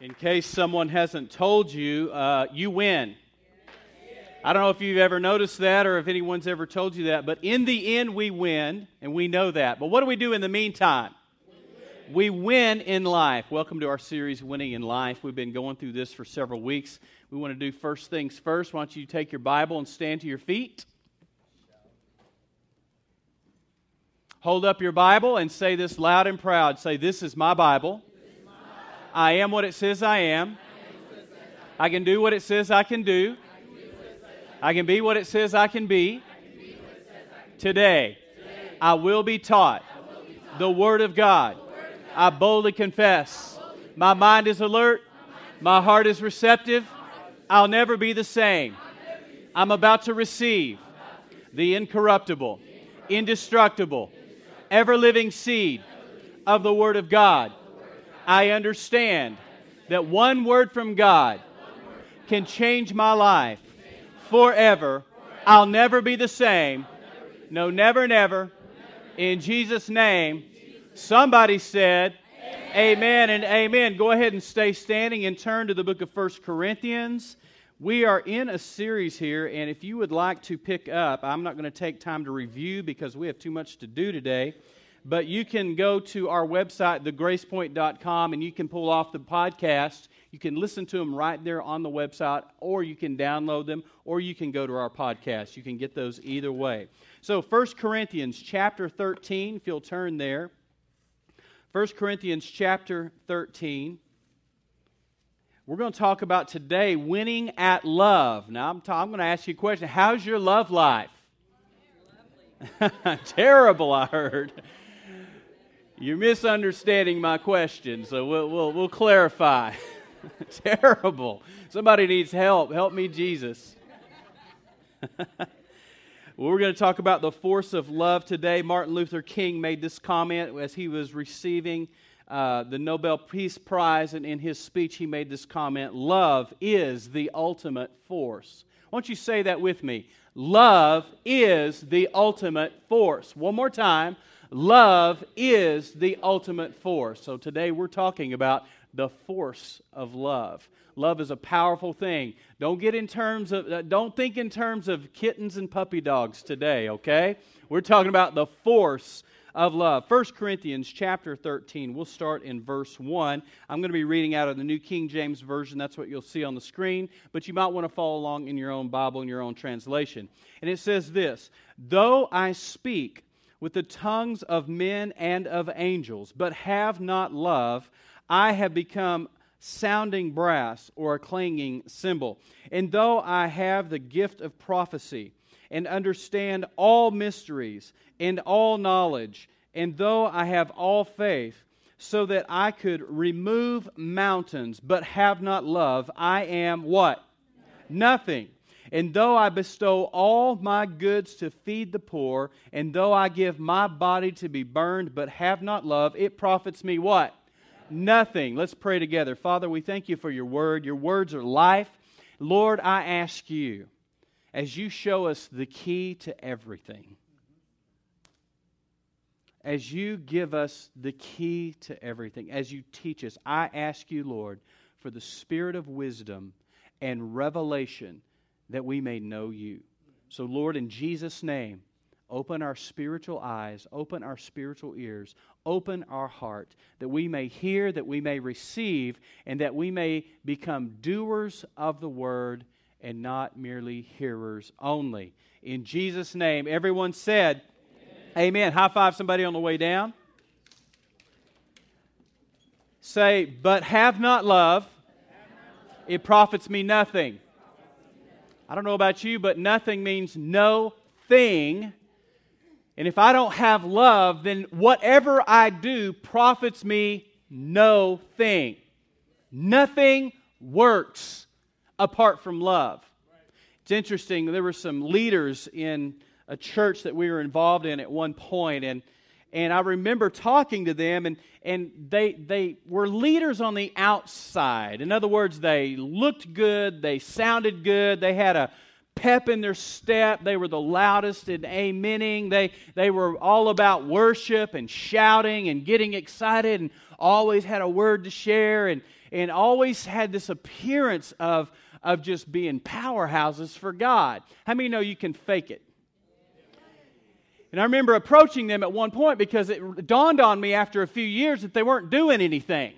In case someone hasn't told you, uh, you win. I don't know if you've ever noticed that or if anyone's ever told you that, but in the end, we win, and we know that. But what do we do in the meantime? We win in life. Welcome to our series, Winning in Life. We've been going through this for several weeks. We want to do first things first. Why don't you take your Bible and stand to your feet? Hold up your Bible and say this loud and proud. Say, This is my Bible. I am what it says I am. I can do what it says I can do. I can be what it says I can be. Today, I will be taught the Word of God. I boldly confess. My mind is alert. My heart is receptive. I'll never be the same. I'm about to receive the incorruptible, indestructible, ever living seed of the Word of God. I understand that one word from God can change my life forever. I'll never be the same. No, never, never. In Jesus' name, somebody said, Amen and amen. Go ahead and stay standing and turn to the book of First Corinthians. We are in a series here, and if you would like to pick up, I'm not going to take time to review because we have too much to do today. But you can go to our website, thegracepoint.com, and you can pull off the podcast. You can listen to them right there on the website, or you can download them, or you can go to our podcast. You can get those either way. So, 1 Corinthians chapter 13, if you'll turn there. 1 Corinthians chapter 13. We're going to talk about today winning at love. Now, I'm, ta- I'm going to ask you a question. How's your love life? Terrible, I heard. You're misunderstanding my question, so we'll, we'll, we'll clarify. Terrible. Somebody needs help. Help me, Jesus. we're going to talk about the force of love today. Martin Luther King made this comment as he was receiving uh, the Nobel Peace Prize, and in his speech, he made this comment Love is the ultimate force. Why don't you say that with me? Love is the ultimate force. One more time. Love is the ultimate force. So today we're talking about the force of love. Love is a powerful thing. Don't get in terms of uh, don't think in terms of kittens and puppy dogs today, okay? We're talking about the force of love. 1 Corinthians chapter 13. We'll start in verse 1. I'm going to be reading out of the New King James Version. That's what you'll see on the screen, but you might want to follow along in your own Bible in your own translation. And it says this, "Though I speak with the tongues of men and of angels, but have not love, I have become sounding brass or a clanging cymbal. And though I have the gift of prophecy and understand all mysteries and all knowledge, and though I have all faith, so that I could remove mountains, but have not love, I am what? Nothing. And though I bestow all my goods to feed the poor, and though I give my body to be burned, but have not love, it profits me what? Nothing. Let's pray together. Father, we thank you for your word. Your words are life. Lord, I ask you, as you show us the key to everything, as you give us the key to everything, as you teach us, I ask you, Lord, for the spirit of wisdom and revelation that we may know you. So, Lord, in Jesus' name, open our spiritual eyes, open our spiritual ears, open our heart, that we may hear, that we may receive, and that we may become doers of the word and not merely hearers only. In Jesus' name, everyone said, Amen. Amen. High five somebody on the way down. Say, but have not love, it profits me nothing. I don't know about you, but nothing means no thing. And if I don't have love, then whatever I do profits me no thing. Nothing works apart from love. It's interesting, there were some leaders in a church that we were involved in at one point, and and I remember talking to them, and, and they, they were leaders on the outside. In other words, they looked good, they sounded good, they had a pep in their step, they were the loudest in amening, they, they were all about worship and shouting and getting excited, and always had a word to share. And, and always had this appearance of, of just being powerhouses for God. How many know you can fake it? And I remember approaching them at one point because it dawned on me after a few years that they weren't doing anything.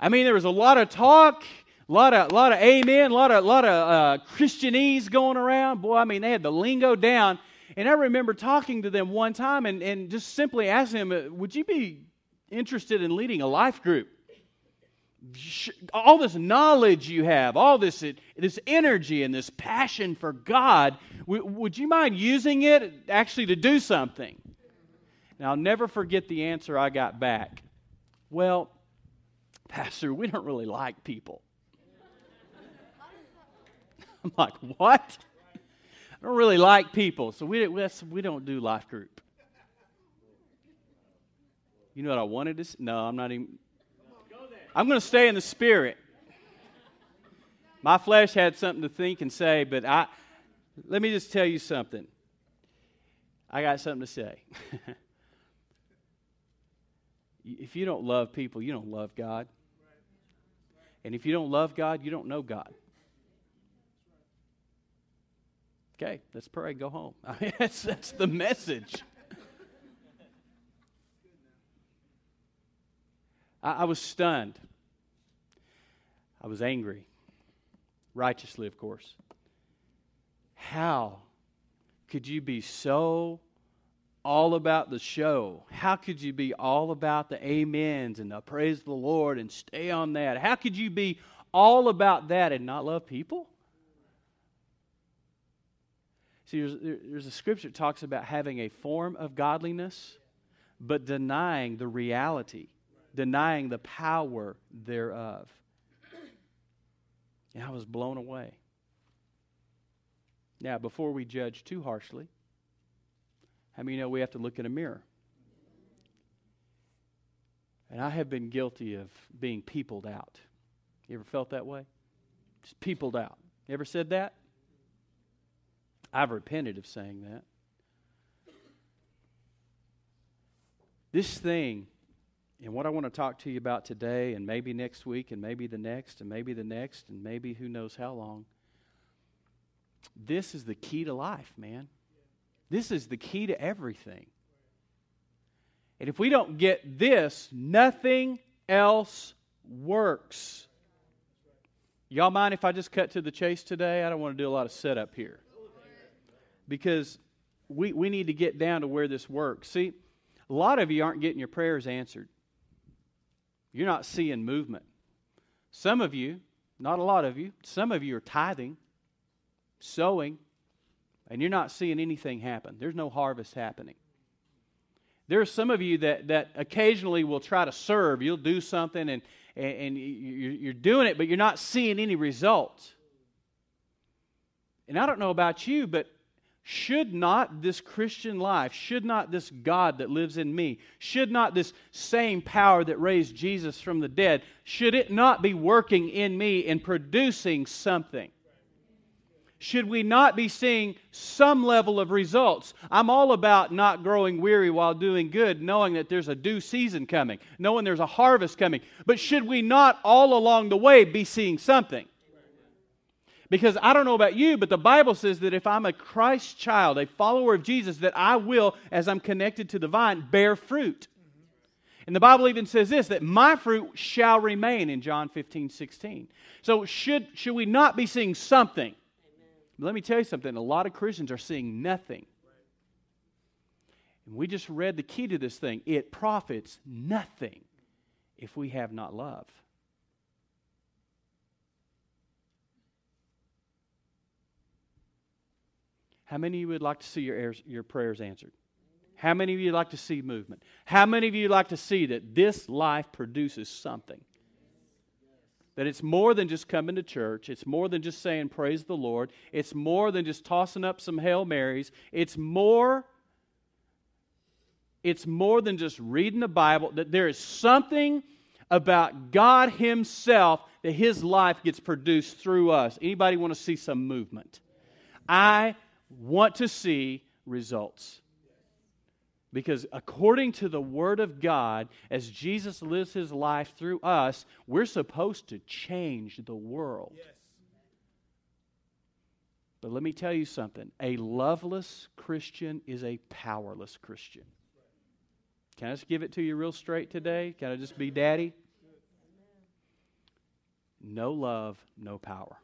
I mean, there was a lot of talk, a lot of, a lot of amen, a lot of, lot of uh, Christianese going around. Boy, I mean, they had the lingo down. And I remember talking to them one time and, and just simply asking them, Would you be interested in leading a life group? All this knowledge you have, all this, this energy and this passion for God, would you mind using it actually to do something? And I'll never forget the answer I got back. Well, Pastor, we don't really like people. I'm like, what? I don't really like people, so we, we don't do life group. You know what I wanted to say? No, I'm not even. I'm going to stay in the spirit. My flesh had something to think and say, but I let me just tell you something. I got something to say. if you don't love people, you don't love God. And if you don't love God, you don't know God. Okay, let's pray, go home. That's, that's the message. I, I was stunned. I was angry. Righteously, of course. How could you be so all about the show? How could you be all about the amens and the praise the Lord and stay on that? How could you be all about that and not love people? See, there's, there's a scripture that talks about having a form of godliness, but denying the reality, denying the power thereof. And I was blown away. Now, before we judge too harshly, how many know we have to look in a mirror? And I have been guilty of being peopled out. You ever felt that way? Just peopled out. You ever said that? I've repented of saying that. This thing, and what I want to talk to you about today, and maybe next week, and maybe the next, and maybe the next, and maybe who knows how long, this is the key to life, man. This is the key to everything. And if we don't get this, nothing else works. Y'all mind if I just cut to the chase today? I don't want to do a lot of setup here because we, we need to get down to where this works. See, a lot of you aren't getting your prayers answered. You're not seeing movement. Some of you, not a lot of you, some of you are tithing, sowing, and you're not seeing anything happen. There's no harvest happening. There are some of you that, that occasionally will try to serve. You'll do something and, and, and you're doing it, but you're not seeing any results. And I don't know about you, but should not this Christian life, should not this God that lives in me, should not this same power that raised Jesus from the dead, should it not be working in me and producing something? Should we not be seeing some level of results? I'm all about not growing weary while doing good, knowing that there's a due season coming, knowing there's a harvest coming. But should we not all along the way be seeing something? Because I don't know about you, but the Bible says that if I'm a Christ child, a follower of Jesus, that I will, as I'm connected to the vine, bear fruit. And the Bible even says this that my fruit shall remain in John 15, 16. So should, should we not be seeing something? Let me tell you something. A lot of Christians are seeing nothing. And we just read the key to this thing. It profits nothing if we have not love. How many of you would like to see your, your prayers answered? How many of you like to see movement? How many of you like to see that this life produces something? That it's more than just coming to church. It's more than just saying, Praise the Lord. It's more than just tossing up some Hail Marys. It's more. It's more than just reading the Bible, that there is something about God Himself that His life gets produced through us. Anybody want to see some movement? I want to see results. Because according to the Word of God, as Jesus lives his life through us, we're supposed to change the world. Yes. But let me tell you something a loveless Christian is a powerless Christian. Can I just give it to you real straight today? Can I just be daddy? No love, no power.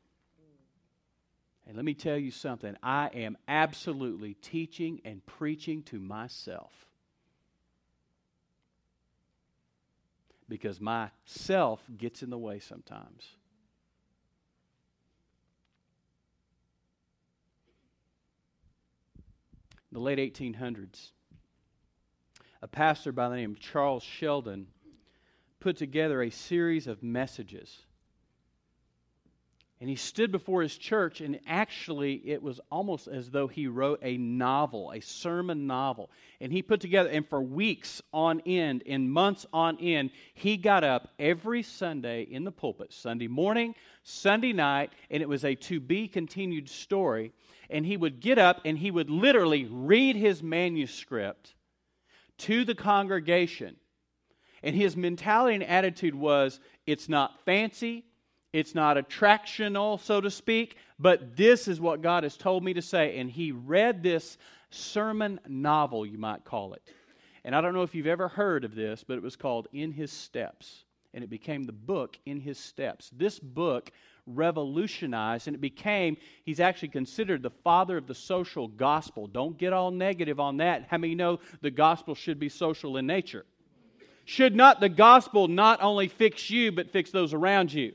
And let me tell you something I am absolutely teaching and preaching to myself. Because myself gets in the way sometimes. In the late 1800s, a pastor by the name of Charles Sheldon put together a series of messages and he stood before his church, and actually, it was almost as though he wrote a novel, a sermon novel. And he put together, and for weeks on end, in months on end, he got up every Sunday in the pulpit, Sunday morning, Sunday night, and it was a to be continued story. And he would get up and he would literally read his manuscript to the congregation. And his mentality and attitude was it's not fancy, it's not attractional, so to speak, but this is what God has told me to say. And he read this sermon novel, you might call it. And I don't know if you've ever heard of this, but it was called In His Steps. And it became the book In His Steps. This book revolutionized, and it became, he's actually considered the father of the social gospel. Don't get all negative on that. How many know the gospel should be social in nature? Should not the gospel not only fix you, but fix those around you?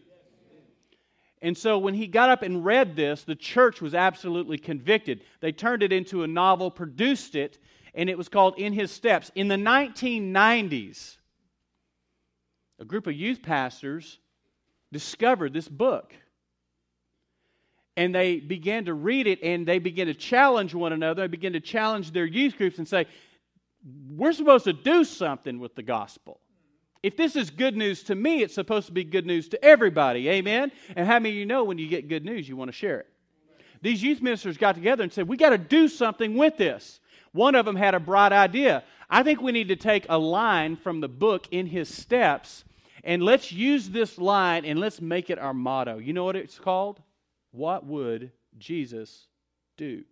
And so when he got up and read this, the church was absolutely convicted. They turned it into a novel, produced it, and it was called In His Steps. In the 1990s, a group of youth pastors discovered this book. And they began to read it and they began to challenge one another. They began to challenge their youth groups and say, We're supposed to do something with the gospel. If this is good news to me, it's supposed to be good news to everybody. Amen? And how many of you know when you get good news, you want to share it? These youth ministers got together and said, We got to do something with this. One of them had a bright idea. I think we need to take a line from the book in his steps and let's use this line and let's make it our motto. You know what it's called? What would Jesus do?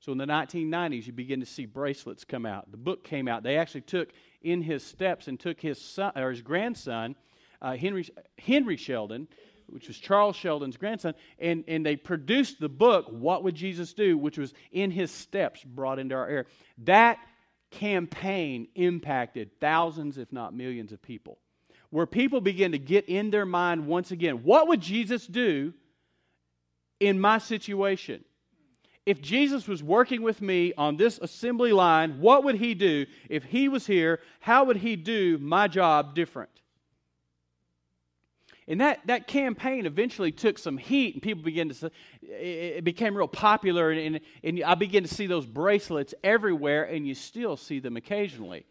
So in the 1990s, you begin to see bracelets come out. The book came out. They actually took in his steps and took his son or his grandson, uh, Henry Henry Sheldon, which was Charles Sheldon's grandson, and, and they produced the book, What Would Jesus Do? which was in his steps brought into our air. That campaign impacted thousands, if not millions, of people. Where people begin to get in their mind once again, what would Jesus do in my situation? If Jesus was working with me on this assembly line, what would he do? If he was here, how would he do my job different? And that, that campaign eventually took some heat, and people began to, it became real popular, and, and I began to see those bracelets everywhere, and you still see them occasionally.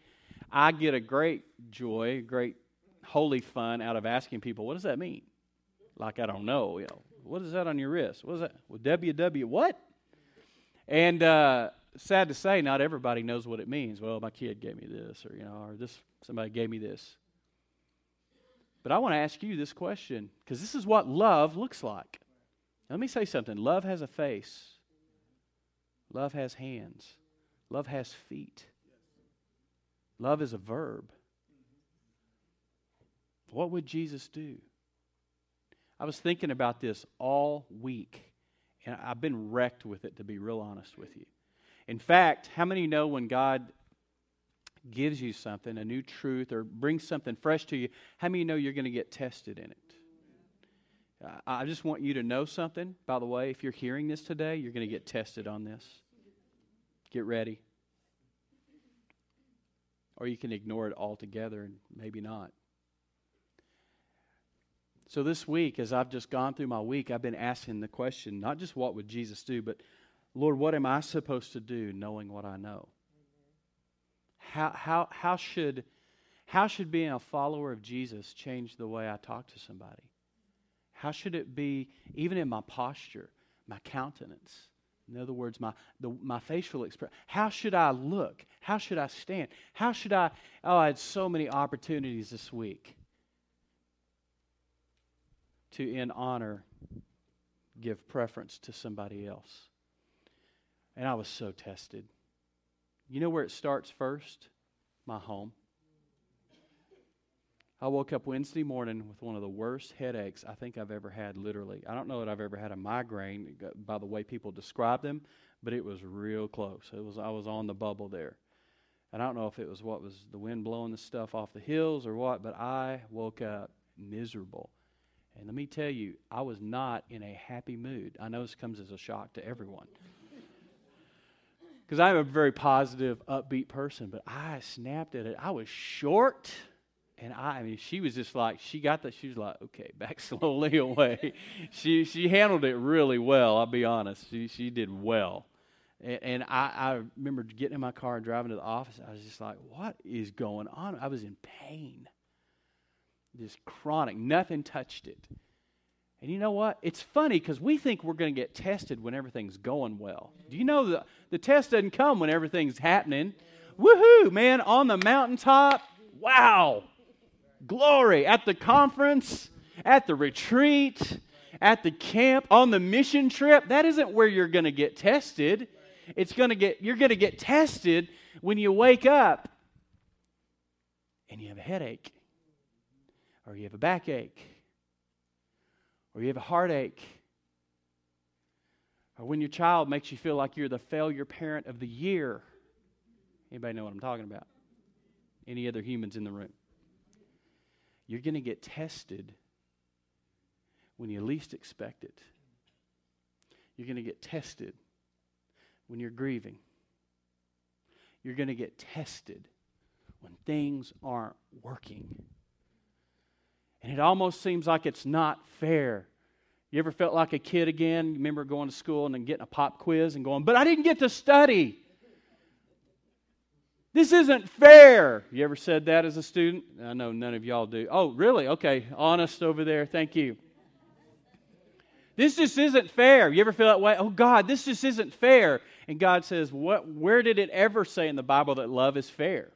I get a great joy, great holy fun out of asking people, what does that mean? Like, I don't know. You know what is that on your wrist? What is that? Well, WW, what? And uh, sad to say, not everybody knows what it means. Well, my kid gave me this, or you know, or this somebody gave me this. But I want to ask you this question because this is what love looks like. Let me say something. Love has a face. Love has hands. Love has feet. Love is a verb. What would Jesus do? I was thinking about this all week. And I've been wrecked with it, to be real honest with you. In fact, how many know when God gives you something, a new truth, or brings something fresh to you, how many know you're going to get tested in it? I just want you to know something. By the way, if you're hearing this today, you're going to get tested on this. Get ready. Or you can ignore it altogether and maybe not. So this week, as I've just gone through my week, I've been asking the question not just what would Jesus do, but Lord, what am I supposed to do knowing what I know? How, how, how, should, how should being a follower of Jesus change the way I talk to somebody? How should it be, even in my posture, my countenance, In other words, my, the, my facial expression. How should I look? How should I stand? How should I? Oh, I had so many opportunities this week to, in honor, give preference to somebody else. And I was so tested. You know where it starts first? My home. I woke up Wednesday morning with one of the worst headaches I think I've ever had, literally. I don't know that I've ever had a migraine by the way people describe them, but it was real close. It was I was on the bubble there. And I don't know if it was what was the wind blowing the stuff off the hills or what, but I woke up miserable. And let me tell you, I was not in a happy mood. I know this comes as a shock to everyone. Because I'm a very positive, upbeat person, but I snapped at it. I was short. And I, I mean, she was just like, she got that. She was like, okay, back slowly away. she she handled it really well. I'll be honest. She she did well. And, and I, I remember getting in my car and driving to the office. I was just like, what is going on? I was in pain. Just chronic. Nothing touched it. And you know what? It's funny because we think we're going to get tested when everything's going well. Do you know the, the test doesn't come when everything's happening? Woohoo, man, on the mountaintop. Wow, glory at the conference, at the retreat, at the camp, on the mission trip. That isn't where you're going to get tested. It's going to get you're going to get tested when you wake up and you have a headache or you have a backache or you have a heartache or when your child makes you feel like you're the failure parent of the year. Anybody know what I'm talking about? Any other humans in the room? You're going to get tested when you least expect it. You're going to get tested when you're grieving. You're going to get tested when things aren't working. And it almost seems like it's not fair. You ever felt like a kid again? Remember going to school and then getting a pop quiz and going, but I didn't get to study. This isn't fair. You ever said that as a student? I know none of y'all do. Oh, really? Okay. Honest over there. Thank you. This just isn't fair. You ever feel that way? Oh, God, this just isn't fair. And God says, what, Where did it ever say in the Bible that love is fair?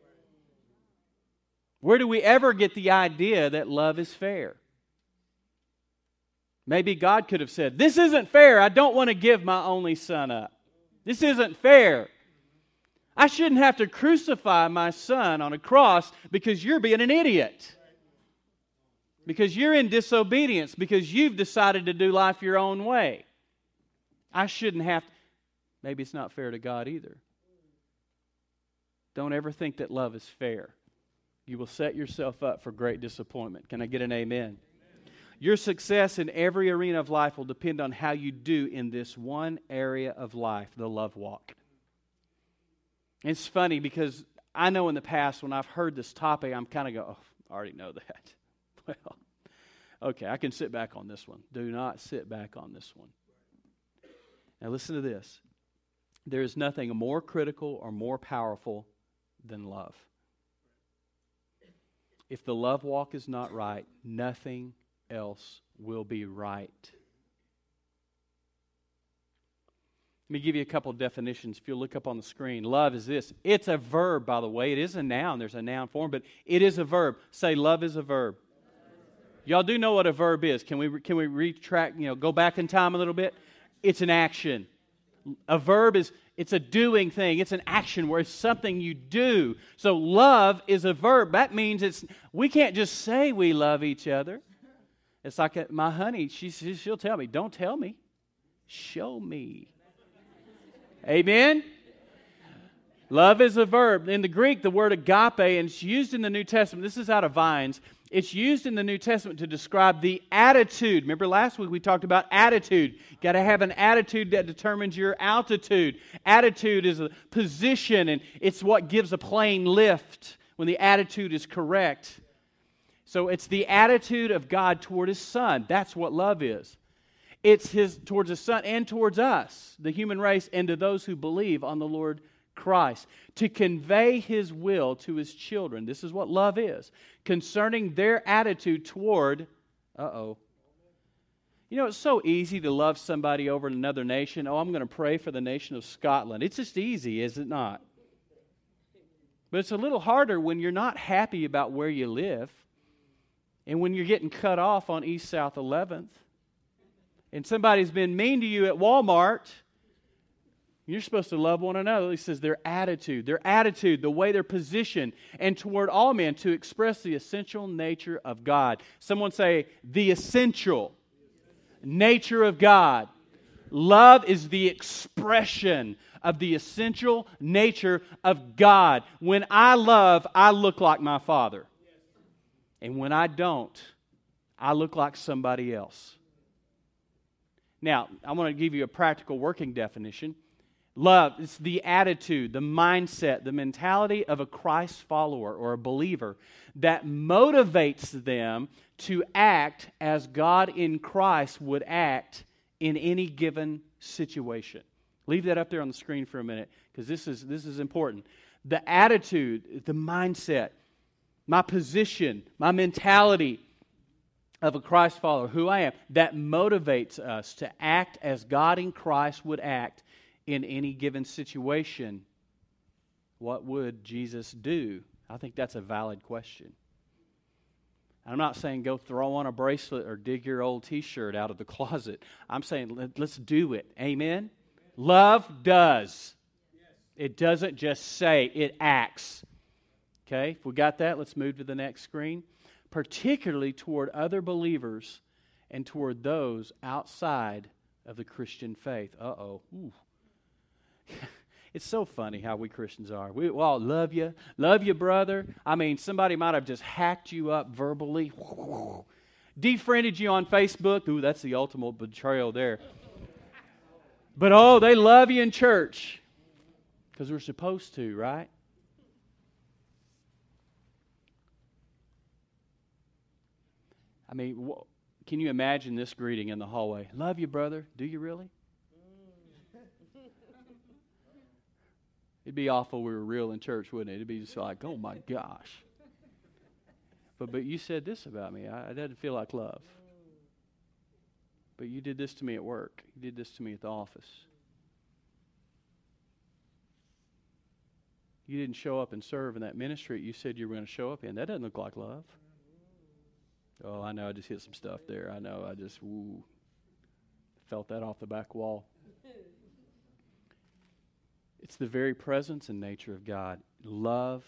Where do we ever get the idea that love is fair? Maybe God could have said, This isn't fair. I don't want to give my only son up. This isn't fair. I shouldn't have to crucify my son on a cross because you're being an idiot. Because you're in disobedience, because you've decided to do life your own way. I shouldn't have to. Maybe it's not fair to God either. Don't ever think that love is fair. You will set yourself up for great disappointment. Can I get an amen? Your success in every arena of life will depend on how you do in this one area of life, the love walk. It's funny because I know in the past when I've heard this topic, I'm kind of go, oh, I already know that. Well, okay, I can sit back on this one. Do not sit back on this one. Now, listen to this there is nothing more critical or more powerful than love. If the love walk is not right, nothing else will be right. Let me give you a couple definitions. If you look up on the screen, love is this. It's a verb, by the way. It is a noun. There's a noun form, but it is a verb. Say, love is a verb. Y'all do know what a verb is. Can we, can we retract, you know, go back in time a little bit? It's an action. A verb is, it's a doing thing. It's an action where it's something you do. So love is a verb. That means it's, we can't just say we love each other. It's like a, my honey, she, she'll tell me, don't tell me, show me. Amen? Love is a verb. In the Greek, the word agape, and it's used in the New Testament. This is out of Vines. It's used in the New Testament to describe the attitude. Remember last week we talked about attitude. You've Got to have an attitude that determines your altitude. Attitude is a position, and it's what gives a plane lift when the attitude is correct. So it's the attitude of God toward His Son. That's what love is. It's his towards his son and towards us, the human race, and to those who believe on the Lord Christ, to convey his will to his children. This is what love is concerning their attitude toward, uh oh, You know, it's so easy to love somebody over in another nation. Oh, I'm going to pray for the nation of Scotland. It's just easy, is it not? But it's a little harder when you're not happy about where you live and when you're getting cut off on East South 11th and somebody's been mean to you at Walmart. You're supposed to love one another. He says their attitude, their attitude, the way they're positioned, and toward all men to express the essential nature of God. Someone say, the essential nature of God. Love is the expression of the essential nature of God. When I love, I look like my Father. And when I don't, I look like somebody else. Now, I want to give you a practical working definition. Love is the attitude, the mindset, the mentality of a Christ follower or a believer that motivates them to act as God in Christ would act in any given situation. Leave that up there on the screen for a minute because this is, this is important. The attitude, the mindset, my position, my mentality of a Christ follower, who I am, that motivates us to act as God in Christ would act in any given situation. What would Jesus do? I think that's a valid question. I'm not saying go throw on a bracelet or dig your old t shirt out of the closet. I'm saying let's do it. Amen? Love does. It doesn't just say, it acts. Okay, if we got that, let's move to the next screen. Particularly toward other believers and toward those outside of the Christian faith. Uh oh. It's so funny how we Christians are. We all love you, love you, brother. I mean, somebody might have just hacked you up verbally, defriended you on Facebook. Ooh, that's the ultimate betrayal there. But oh, they love you in church because we're supposed to, right? I mean, can you imagine this greeting in the hallway? Love you, brother. Do you really? It'd be awful we were real in church, wouldn't it? It'd be just like, oh my gosh. But but you said this about me. I, I didn't feel like love. But you did this to me at work. You did this to me at the office. You didn't show up and serve in that ministry you said you were going to show up in. That doesn't look like love. Oh, I know. I just hit some stuff there. I know. I just woo, felt that off the back wall. It's the very presence and nature of God. Love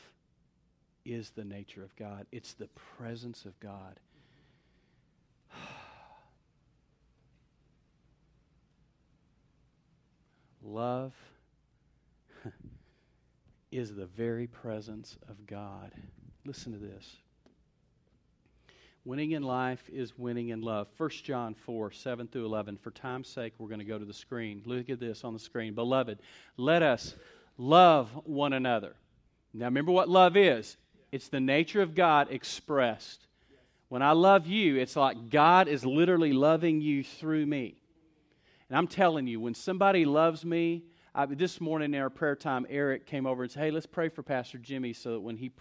is the nature of God, it's the presence of God. Love is the very presence of God. Listen to this. Winning in life is winning in love. 1 John 4, 7 through 11. For time's sake, we're going to go to the screen. Look at this on the screen. Beloved, let us love one another. Now, remember what love is it's the nature of God expressed. When I love you, it's like God is literally loving you through me. And I'm telling you, when somebody loves me, I, this morning in our prayer time, Eric came over and said, Hey, let's pray for Pastor Jimmy so that when he.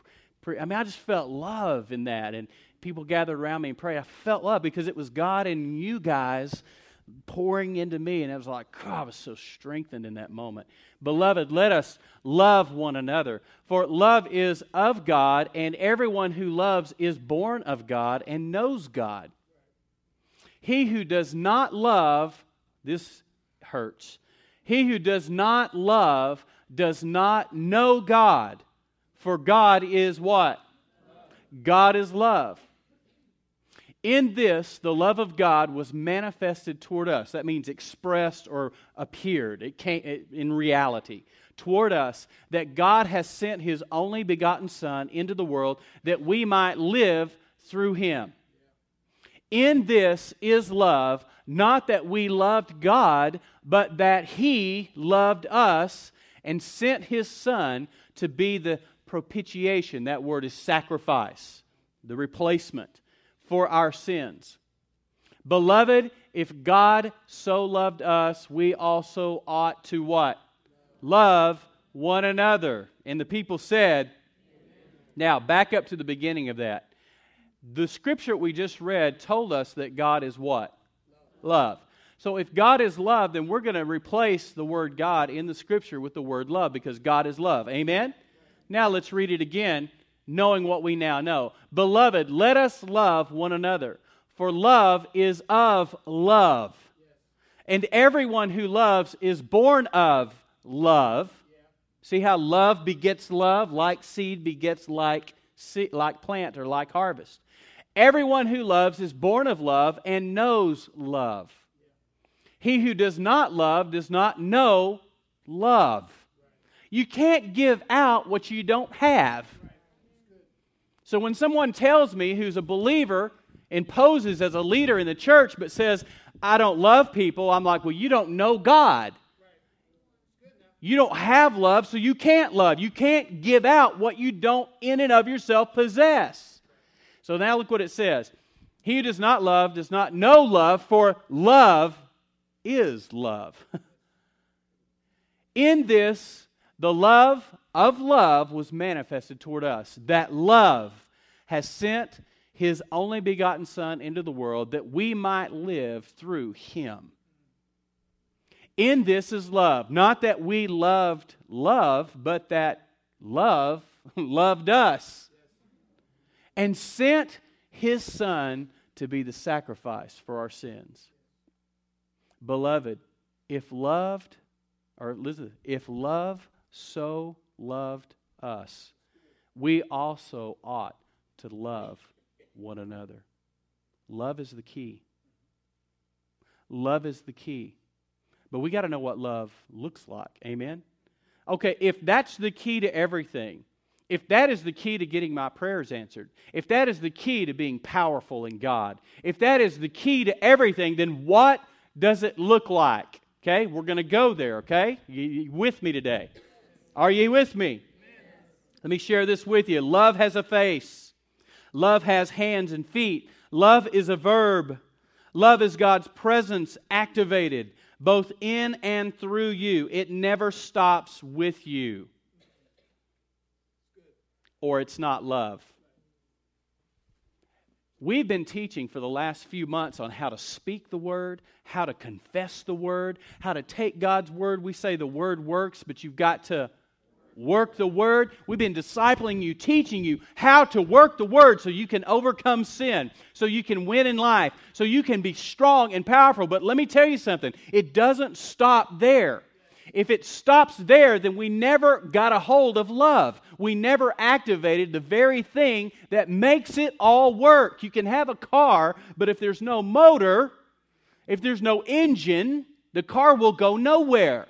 Pre- I mean, I just felt love in that. And people gathered around me and prayed. I felt love because it was God and you guys pouring into me. And I was like, God, I was so strengthened in that moment. Beloved, let us love one another. For love is of God, and everyone who loves is born of God and knows God. He who does not love, this hurts. He who does not love does not know God, for God is what? God is love. In this, the love of God was manifested toward us. That means expressed or appeared. It came in reality toward us that God has sent his only begotten Son into the world that we might live through him. In this is love, not that we loved God, but that he loved us and sent his Son to be the propitiation. That word is sacrifice, the replacement for our sins. Beloved, if God so loved us, we also ought to what? Love one another. And the people said, now back up to the beginning of that. The scripture we just read told us that God is what? Love. So if God is love, then we're going to replace the word God in the scripture with the word love because God is love. Amen? Now let's read it again, knowing what we now know. Beloved, let us love one another, for love is of love. And everyone who loves is born of love. See how love begets love, like seed begets like, seed, like plant or like harvest. Everyone who loves is born of love and knows love. He who does not love does not know love. You can't give out what you don't have. So when someone tells me who's a believer and poses as a leader in the church but says, I don't love people, I'm like, well, you don't know God. You don't have love, so you can't love. You can't give out what you don't in and of yourself possess. So now look what it says. He who does not love does not know love, for love is love. In this, the love of love was manifested toward us. That love has sent his only begotten Son into the world that we might live through him. In this is love. Not that we loved love, but that love loved us and sent his Son to be the sacrifice for our sins. Beloved, if loved, or listen, if love so loved us, we also ought to love one another. Love is the key. Love is the key. But we got to know what love looks like. Amen? Okay, if that's the key to everything, if that is the key to getting my prayers answered, if that is the key to being powerful in God, if that is the key to everything, then what does it look like? Okay, we're going to go there, okay? You, you with me today? Are you with me? Let me share this with you. Love has a face, love has hands and feet. Love is a verb. Love is God's presence activated both in and through you. It never stops with you. Or it's not love. We've been teaching for the last few months on how to speak the word, how to confess the word, how to take God's word. We say the word works, but you've got to work the word. We've been discipling you, teaching you how to work the word so you can overcome sin, so you can win in life, so you can be strong and powerful. But let me tell you something it doesn't stop there. If it stops there, then we never got a hold of love. We never activated the very thing that makes it all work. You can have a car, but if there's no motor, if there's no engine, the car will go nowhere.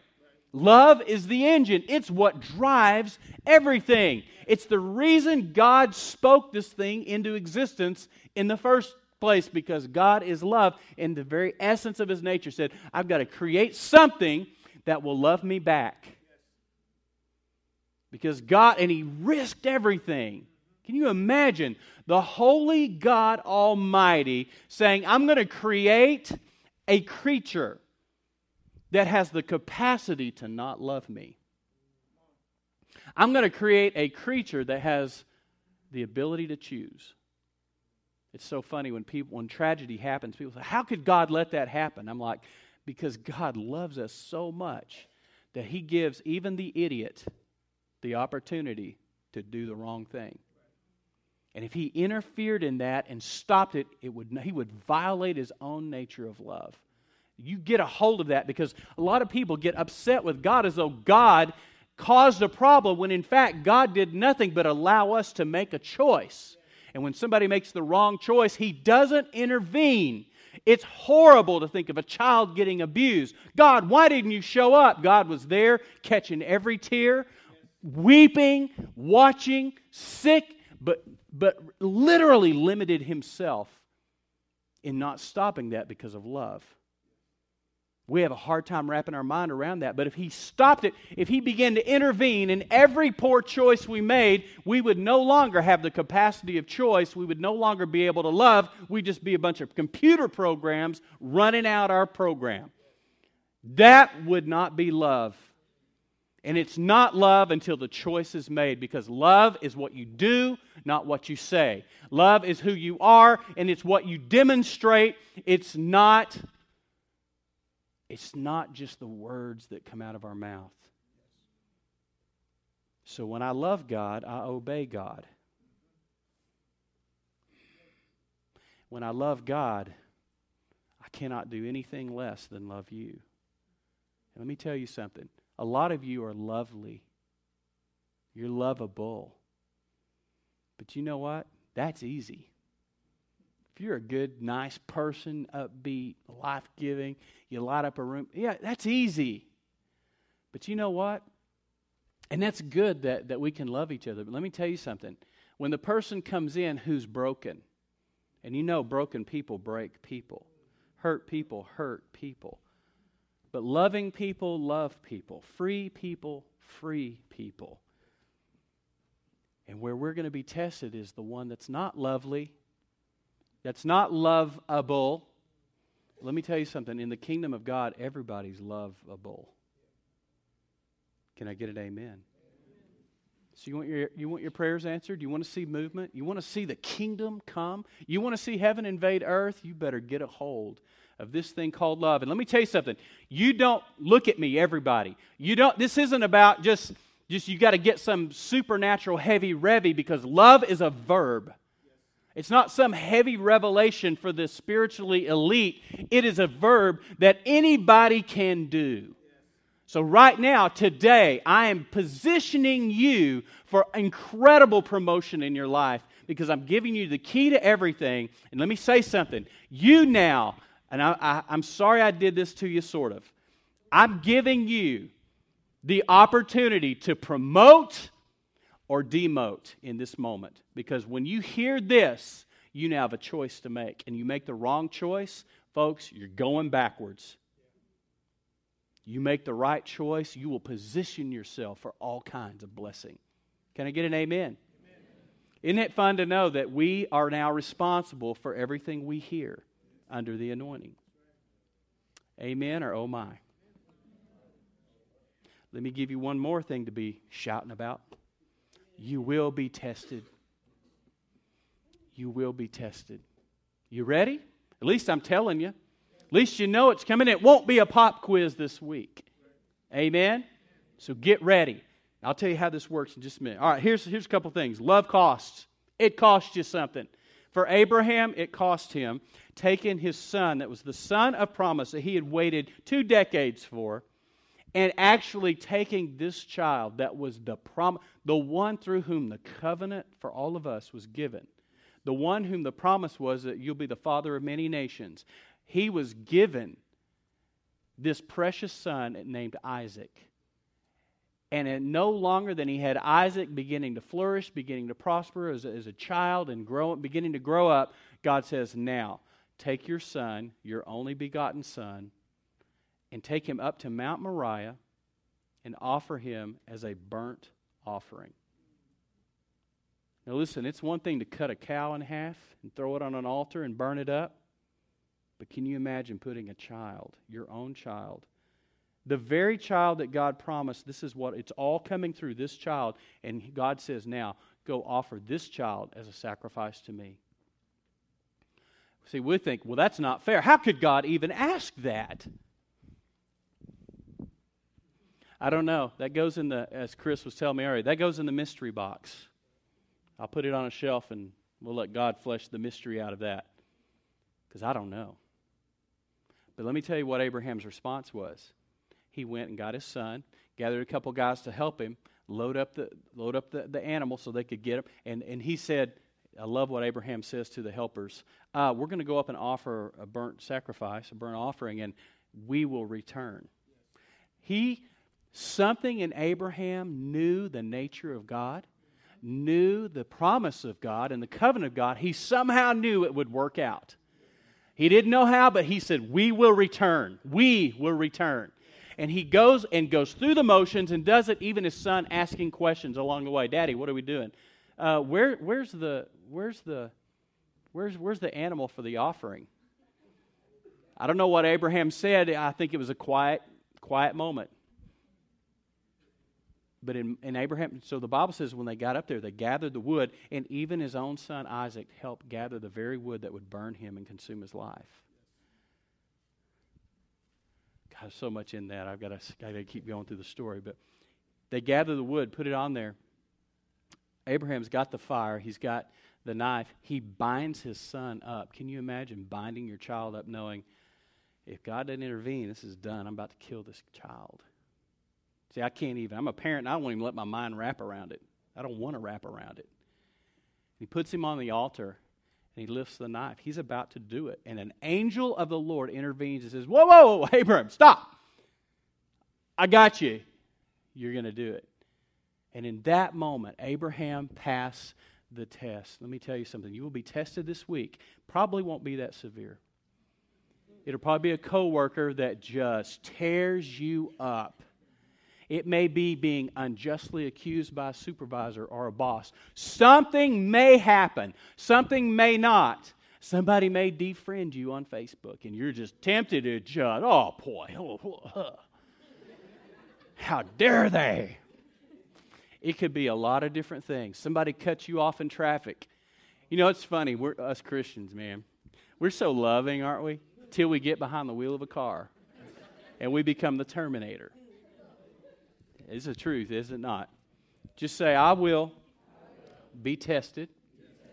Love is the engine, it's what drives everything. It's the reason God spoke this thing into existence in the first place because God is love. In the very essence of his nature, said, I've got to create something that will love me back. Because God, and He risked everything. Can you imagine the holy God Almighty saying, I'm going to create a creature that has the capacity to not love me? I'm going to create a creature that has the ability to choose. It's so funny when people when tragedy happens, people say, How could God let that happen? I'm like, because God loves us so much that He gives even the idiot the opportunity to do the wrong thing. And if He interfered in that and stopped it, it would, He would violate His own nature of love. You get a hold of that because a lot of people get upset with God as though God caused a problem when in fact God did nothing but allow us to make a choice. And when somebody makes the wrong choice, He doesn't intervene. It's horrible to think of a child getting abused. God, why didn't you show up? God was there catching every tear, weeping, watching, sick, but, but literally limited himself in not stopping that because of love. We have a hard time wrapping our mind around that. But if he stopped it, if he began to intervene in every poor choice we made, we would no longer have the capacity of choice. We would no longer be able to love. We'd just be a bunch of computer programs running out our program. That would not be love. And it's not love until the choice is made because love is what you do, not what you say. Love is who you are, and it's what you demonstrate. It's not It's not just the words that come out of our mouth. So when I love God, I obey God. When I love God, I cannot do anything less than love you. And let me tell you something. A lot of you are lovely. You're lovable. But you know what? That's easy. If you're a good, nice person, upbeat, life giving, you light up a room, yeah, that's easy. But you know what? And that's good that, that we can love each other. But let me tell you something. When the person comes in who's broken, and you know broken people break people, hurt people hurt people. But loving people love people, free people free people. And where we're going to be tested is the one that's not lovely, that's not lovable. Let me tell you something. In the kingdom of God, everybody's lovable. Can I get an amen? So you want your you want your prayers answered? You want to see movement? You want to see the kingdom come? You want to see heaven invade earth? You better get a hold of this thing called love. And let me tell you something. You don't look at me everybody. You don't this isn't about just just you got to get some supernatural heavy revy because love is a verb. It's not some heavy revelation for the spiritually elite. It is a verb that anybody can do. So, right now, today, I am positioning you for incredible promotion in your life because I'm giving you the key to everything. And let me say something. You now, and I, am sorry I did this to you, sort of. I'm giving you the opportunity to promote or demote in this moment. Because when you hear this, you now have a choice to make. And you make the wrong choice, folks, you're going backwards you make the right choice, you will position yourself for all kinds of blessing. Can I get an amen? amen? Isn't it fun to know that we are now responsible for everything we hear under the anointing? Amen or oh my? Let me give you one more thing to be shouting about. You will be tested. You will be tested. You ready? At least I'm telling you. At least you know it's coming. It won't be a pop quiz this week. Amen? So get ready. I'll tell you how this works in just a minute. All right, here's, here's a couple things. Love costs. It costs you something. For Abraham, it cost him taking his son, that was the son of promise that he had waited two decades for, and actually taking this child that was the prom- the one through whom the covenant for all of us was given. The one whom the promise was that you'll be the father of many nations he was given this precious son named Isaac. And no longer than he had Isaac beginning to flourish, beginning to prosper as a, as a child and grow, beginning to grow up, God says, Now, take your son, your only begotten son, and take him up to Mount Moriah and offer him as a burnt offering. Now, listen, it's one thing to cut a cow in half and throw it on an altar and burn it up. But can you imagine putting a child, your own child, the very child that God promised, this is what it's all coming through this child, and God says, Now go offer this child as a sacrifice to me. See, we think, well, that's not fair. How could God even ask that? I don't know. That goes in the, as Chris was telling me earlier, that goes in the mystery box. I'll put it on a shelf and we'll let God flesh the mystery out of that. Because I don't know. But let me tell you what Abraham's response was. He went and got his son, gathered a couple guys to help him load up the load up the, the animal so they could get him. And and he said, I love what Abraham says to the helpers. Uh, we're going to go up and offer a burnt sacrifice, a burnt offering, and we will return. He something in Abraham knew the nature of God, knew the promise of God and the covenant of God. He somehow knew it would work out. He didn't know how, but he said, We will return. We will return. And he goes and goes through the motions and does it, even his son asking questions along the way. Daddy, what are we doing? Uh, where, where's the where's the where's where's the animal for the offering? I don't know what Abraham said. I think it was a quiet, quiet moment. But in, in Abraham, so the Bible says when they got up there, they gathered the wood, and even his own son Isaac helped gather the very wood that would burn him and consume his life. God, so much in that. I've got to, got to keep going through the story. But they gather the wood, put it on there. Abraham's got the fire. He's got the knife. He binds his son up. Can you imagine binding your child up knowing if God doesn't intervene, this is done. I'm about to kill this child. See, I can't even. I'm a parent, and I won't even let my mind wrap around it. I don't want to wrap around it. He puts him on the altar, and he lifts the knife. He's about to do it. And an angel of the Lord intervenes and says, Whoa, whoa, whoa, Abraham, stop. I got you. You're going to do it. And in that moment, Abraham passed the test. Let me tell you something. You will be tested this week. Probably won't be that severe. It'll probably be a coworker that just tears you up. It may be being unjustly accused by a supervisor or a boss. Something may happen, something may not. Somebody may defriend you on Facebook, and you're just tempted to judge. Oh, boy. How dare they? It could be a lot of different things. Somebody cuts you off in traffic. You know, it's funny. We're us Christians, man. We're so loving, aren't we? Till we get behind the wheel of a car and we become the Terminator. It's the truth, is it not? Just say, I will be tested,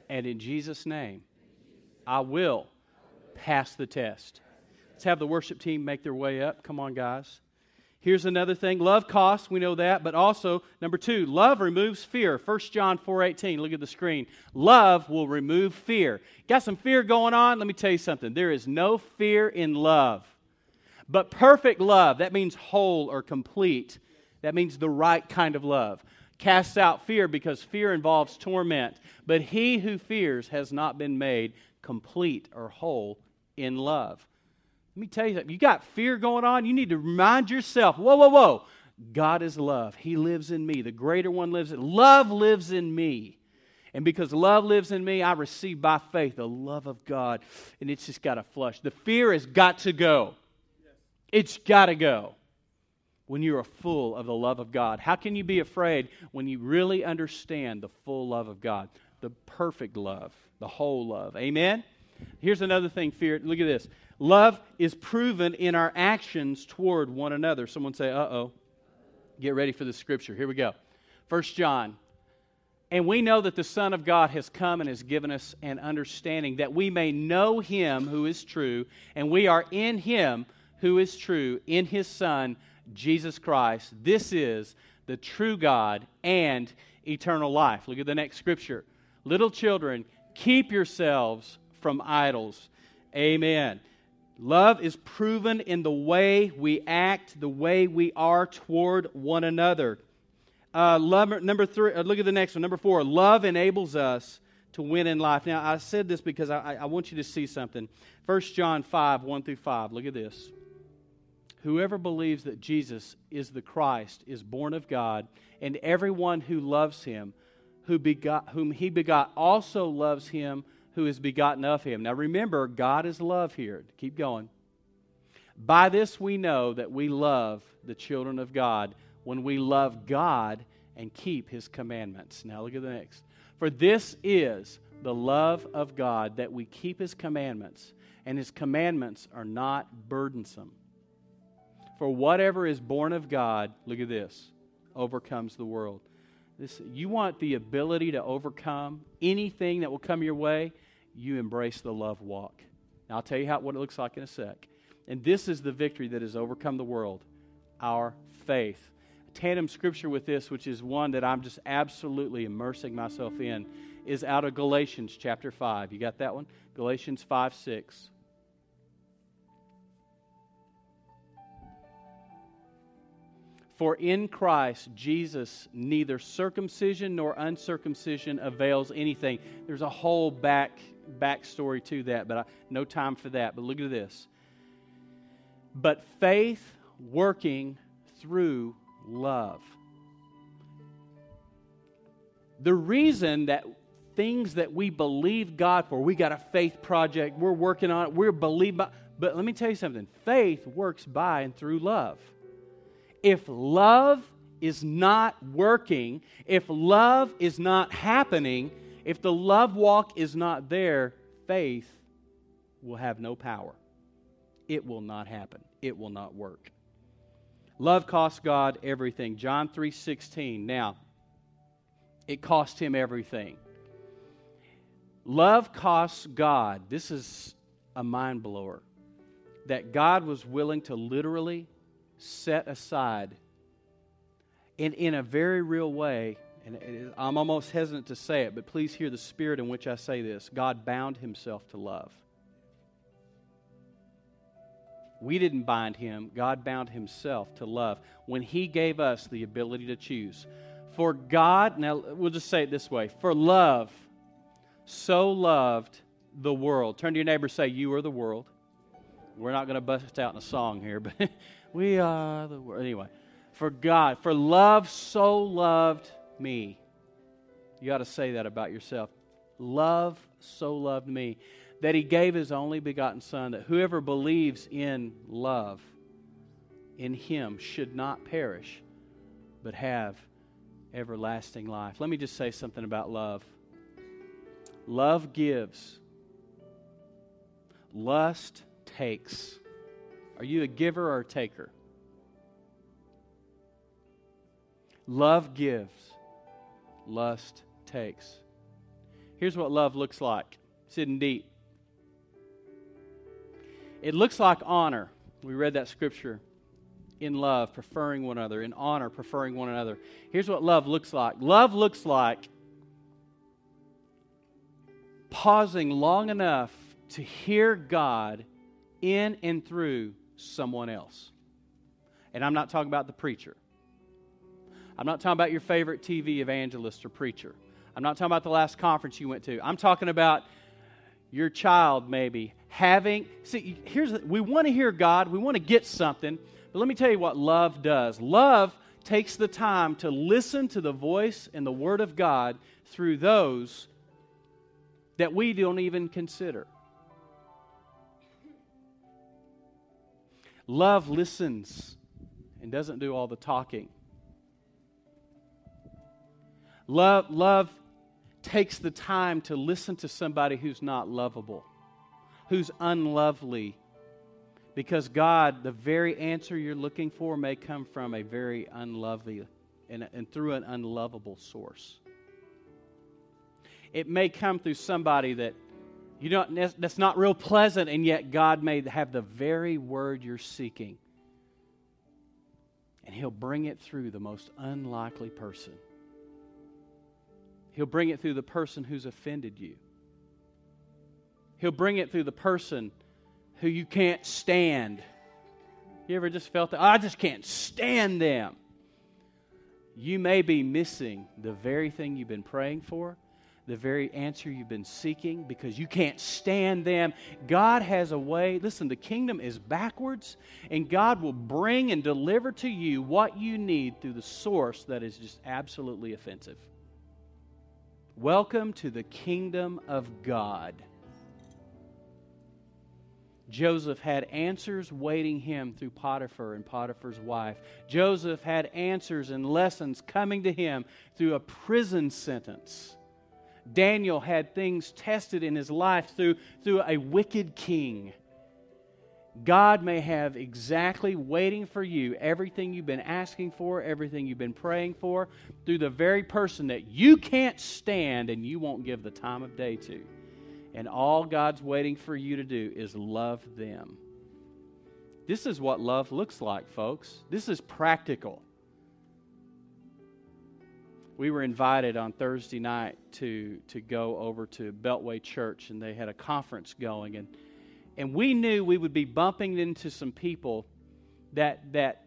and in Jesus' name, I will pass the test. Let's have the worship team make their way up. Come on, guys. Here's another thing. Love costs, we know that, but also number 2, love removes fear. 1 John 4:18. Look at the screen. Love will remove fear. Got some fear going on? Let me tell you something. There is no fear in love. But perfect love, that means whole or complete. That means the right kind of love. Casts out fear because fear involves torment. But he who fears has not been made complete or whole in love. Let me tell you something. You got fear going on, you need to remind yourself whoa, whoa, whoa. God is love. He lives in me. The greater one lives in love lives in me. And because love lives in me, I receive by faith the love of God. And it's just got to flush. The fear has got to go. It's got to go when you are full of the love of God. How can you be afraid when you really understand the full love of God? The perfect love, the whole love. Amen? Here's another thing fear. Look at this. Love is proven in our actions toward one another. Someone say, uh oh. Get ready for the scripture. Here we go. First John. And we know that the Son of God has come and has given us an understanding that we may know him who is true, and we are in him who is true, in his Son, Jesus Christ. This is the true God and eternal life. Look at the next scripture. Little children, keep yourselves from idols. Amen. Love is proven in the way we act, the way we are toward one another. Uh, love, number three, uh, look at the next one. Number four, love enables us to win in life. Now, I said this because I, I want you to see something. 1 John 5, 1 through 5. Look at this. Whoever believes that Jesus is the Christ is born of God, and everyone who loves him, who begot, whom he begot, also loves him who is begotten of him. Now remember, God is love here. Keep going. By this we know that we love the children of God when we love God and keep his commandments. Now look at the next. For this is the love of God that we keep his commandments, and his commandments are not burdensome. For whatever is born of God, look at this, overcomes the world. This, you want the ability to overcome anything that will come your way? you embrace the love walk. Now, I'll tell you how, what it looks like in a sec. And this is the victory that has overcome the world our faith. Tandem scripture with this, which is one that I'm just absolutely immersing myself in, is out of Galatians chapter 5. You got that one? Galatians 5 6. For in Christ Jesus, neither circumcision nor uncircumcision avails anything. There's a whole back backstory to that, but I, no time for that. But look at this. But faith working through love. The reason that things that we believe God for, we got a faith project, we're working on it, we're believing, but let me tell you something faith works by and through love. If love is not working, if love is not happening, if the love walk is not there, faith will have no power. It will not happen. It will not work. Love costs God everything. John 3:16. Now, it cost him everything. Love costs God. This is a mind blower. That God was willing to literally set aside in, in a very real way, and I'm almost hesitant to say it, but please hear the spirit in which I say this. God bound himself to love. We didn't bind him, God bound himself to love when he gave us the ability to choose. For God, now we'll just say it this way for love so loved the world. Turn to your neighbor say, You are the world. We're not going to bust out in a song here, but we are the world. Anyway, for God, for love so loved me. You got to say that about yourself. Love so loved me that he gave his only begotten Son, that whoever believes in love, in him, should not perish, but have everlasting life. Let me just say something about love. Love gives, lust takes. Are you a giver or a taker? Love gives, lust takes. Here's what love looks like. Sitting deep. It looks like honor. We read that scripture. In love, preferring one another. In honor, preferring one another. Here's what love looks like love looks like pausing long enough to hear God in and through someone else. And I'm not talking about the preacher. I'm not talking about your favorite TV evangelist or preacher. I'm not talking about the last conference you went to. I'm talking about your child maybe having see here's we want to hear god we want to get something but let me tell you what love does love takes the time to listen to the voice and the word of god through those that we don't even consider love listens and doesn't do all the talking love love takes the time to listen to somebody who's not lovable, who's unlovely. Because God, the very answer you're looking for may come from a very unlovely and, and through an unlovable source. It may come through somebody that you don't, that's not real pleasant, and yet God may have the very word you're seeking. And He'll bring it through the most unlikely person. He'll bring it through the person who's offended you. He'll bring it through the person who you can't stand. You ever just felt that? Oh, I just can't stand them. You may be missing the very thing you've been praying for, the very answer you've been seeking because you can't stand them. God has a way. Listen, the kingdom is backwards, and God will bring and deliver to you what you need through the source that is just absolutely offensive. Welcome to the kingdom of God. Joseph had answers waiting him through Potiphar and Potiphar's wife. Joseph had answers and lessons coming to him through a prison sentence. Daniel had things tested in his life through, through a wicked king. God may have exactly waiting for you everything you've been asking for, everything you've been praying for, through the very person that you can't stand and you won't give the time of day to. And all God's waiting for you to do is love them. This is what love looks like, folks. This is practical. We were invited on Thursday night to, to go over to Beltway Church, and they had a conference going. And and we knew we would be bumping into some people that, that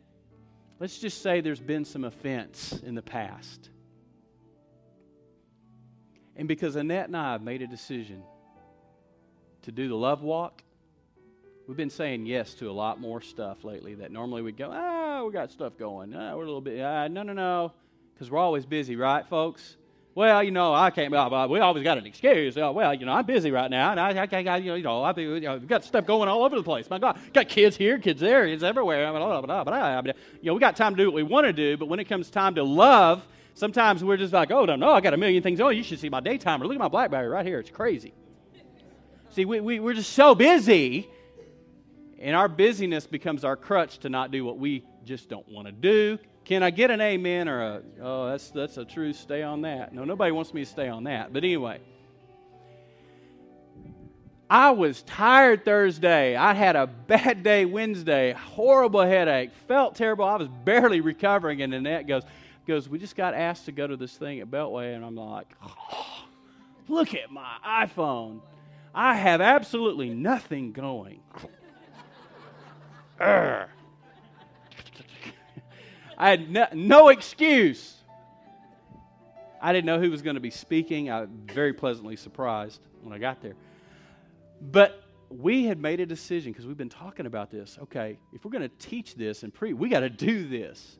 let's just say there's been some offense in the past. And because Annette and I have made a decision to do the love walk, we've been saying yes to a lot more stuff lately that normally we'd go, ah, we got stuff going. Ah, we're a little bit, ah, no, no, no. Because we're always busy, right, folks? well, you know, I can't. Blah, blah, we always got an excuse. Uh, well, you know, I'm busy right now, and I, I, I you know, I've you know, got stuff going all over the place. My God, got kids here, kids there, kids everywhere. I mean, blah, blah, blah, mean, you know, we got time to do what we want to do, but when it comes time to love, sometimes we're just like, oh, no, I got a million things. Oh, you should see my daytimer. Look at my BlackBerry right here. It's crazy. See, we, we, we're just so busy, and our busyness becomes our crutch to not do what we just don't want to do. Can I get an amen or a, oh, that's, that's a true stay on that? No, nobody wants me to stay on that. But anyway, I was tired Thursday. I had a bad day Wednesday, horrible headache, felt terrible. I was barely recovering. And Annette goes, goes, We just got asked to go to this thing at Beltway. And I'm like, oh, Look at my iPhone. I have absolutely nothing going. I had no, no, excuse. I didn't know who was going to be speaking. I was very pleasantly surprised when I got there. But we had made a decision because we've been talking about this. Okay, if we're going to teach this and preach, we got to do this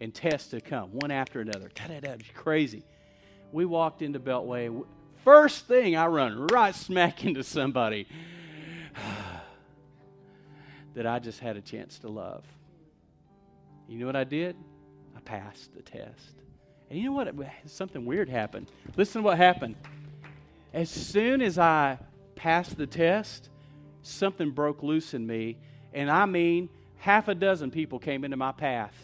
and tests to come one after another. Crazy. We walked into Beltway. First thing, I run right smack into somebody that I just had a chance to love. You know what I did? I passed the test. And you know what? Something weird happened. Listen to what happened. As soon as I passed the test, something broke loose in me. And I mean, half a dozen people came into my path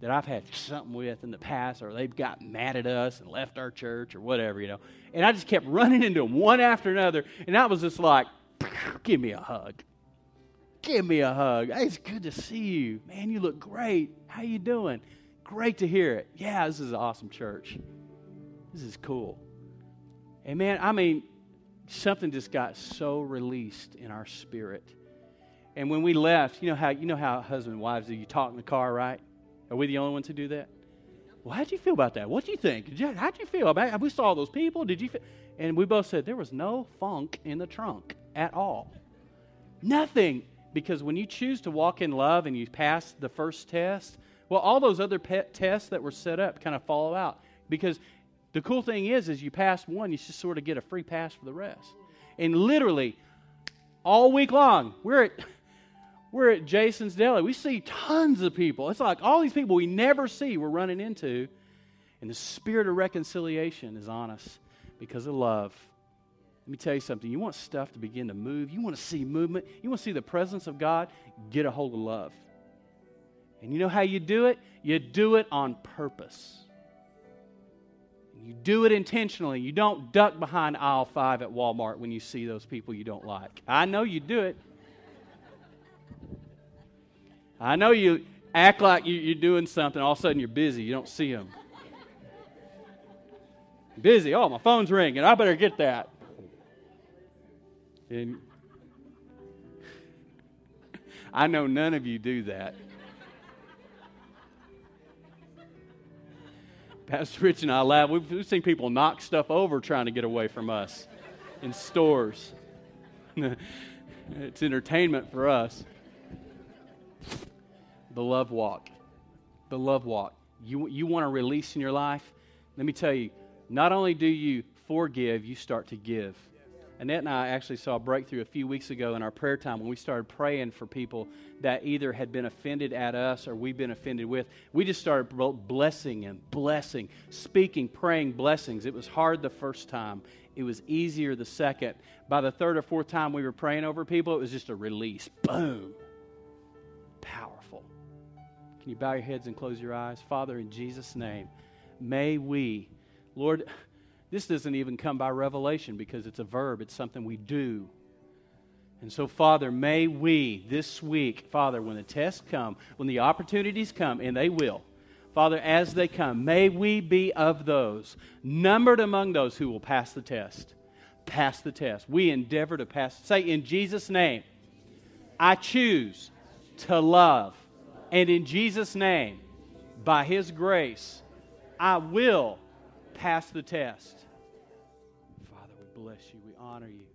that I've had something with in the past, or they've got mad at us and left our church or whatever, you know. And I just kept running into them one after another. And I was just like, give me a hug. Give me a hug. Hey, it's good to see you. Man, you look great. How you doing? Great to hear it. Yeah, this is an awesome church. This is cool. And man, I mean, something just got so released in our spirit. And when we left, you know how you know how husband and wives do. You talk in the car, right? Are we the only ones who do that? Well, how'd you feel about that? What do you think? How'd you feel about? It? We saw those people. Did you? Feel? And we both said there was no funk in the trunk at all. Nothing, because when you choose to walk in love and you pass the first test, well, all those other tests that were set up kind of follow out. Because the cool thing is, is you pass one, you just sort of get a free pass for the rest. And literally, all week long, we're at we're at Jason's Deli. We see tons of people. It's like all these people we never see we're running into. And the spirit of reconciliation is on us because of love. Let me tell you something. You want stuff to begin to move, you want to see movement, you want to see the presence of God, get a hold of love. And you know how you do it? You do it on purpose. You do it intentionally. You don't duck behind aisle five at Walmart when you see those people you don't like. I know you do it. I know you act like you, are doing something, all of a sudden you're busy. You don't see them. Busy. Oh, my phone's ringing. I better get that. And I know none of you do that. Pastor Rich and I laugh. We've, seen people knock stuff over trying to get away from us in stores. it's entertainment for us. The love walk. The love walk. You, you want to release in your life? Let me tell you, not only do you forgive, you start to give. Annette and I actually saw a breakthrough a few weeks ago in our prayer time when we started praying for people that either had been offended at us or we've been offended with. We just started blessing and blessing, speaking, praying blessings. It was hard the first time, it was easier the second. By the third or fourth time we were praying over people, it was just a release. Boom. Powerful. Can you bow your heads and close your eyes? Father, in Jesus' name, may we, Lord, this doesn't even come by revelation because it's a verb, it's something we do. And so, Father, may we this week, Father, when the tests come, when the opportunities come, and they will, Father, as they come, may we be of those, numbered among those who will pass the test. Pass the test. We endeavor to pass. Say, in Jesus' name, I choose to love. And in Jesus' name, by His grace, I will pass the test. Father, we bless you. We honor you.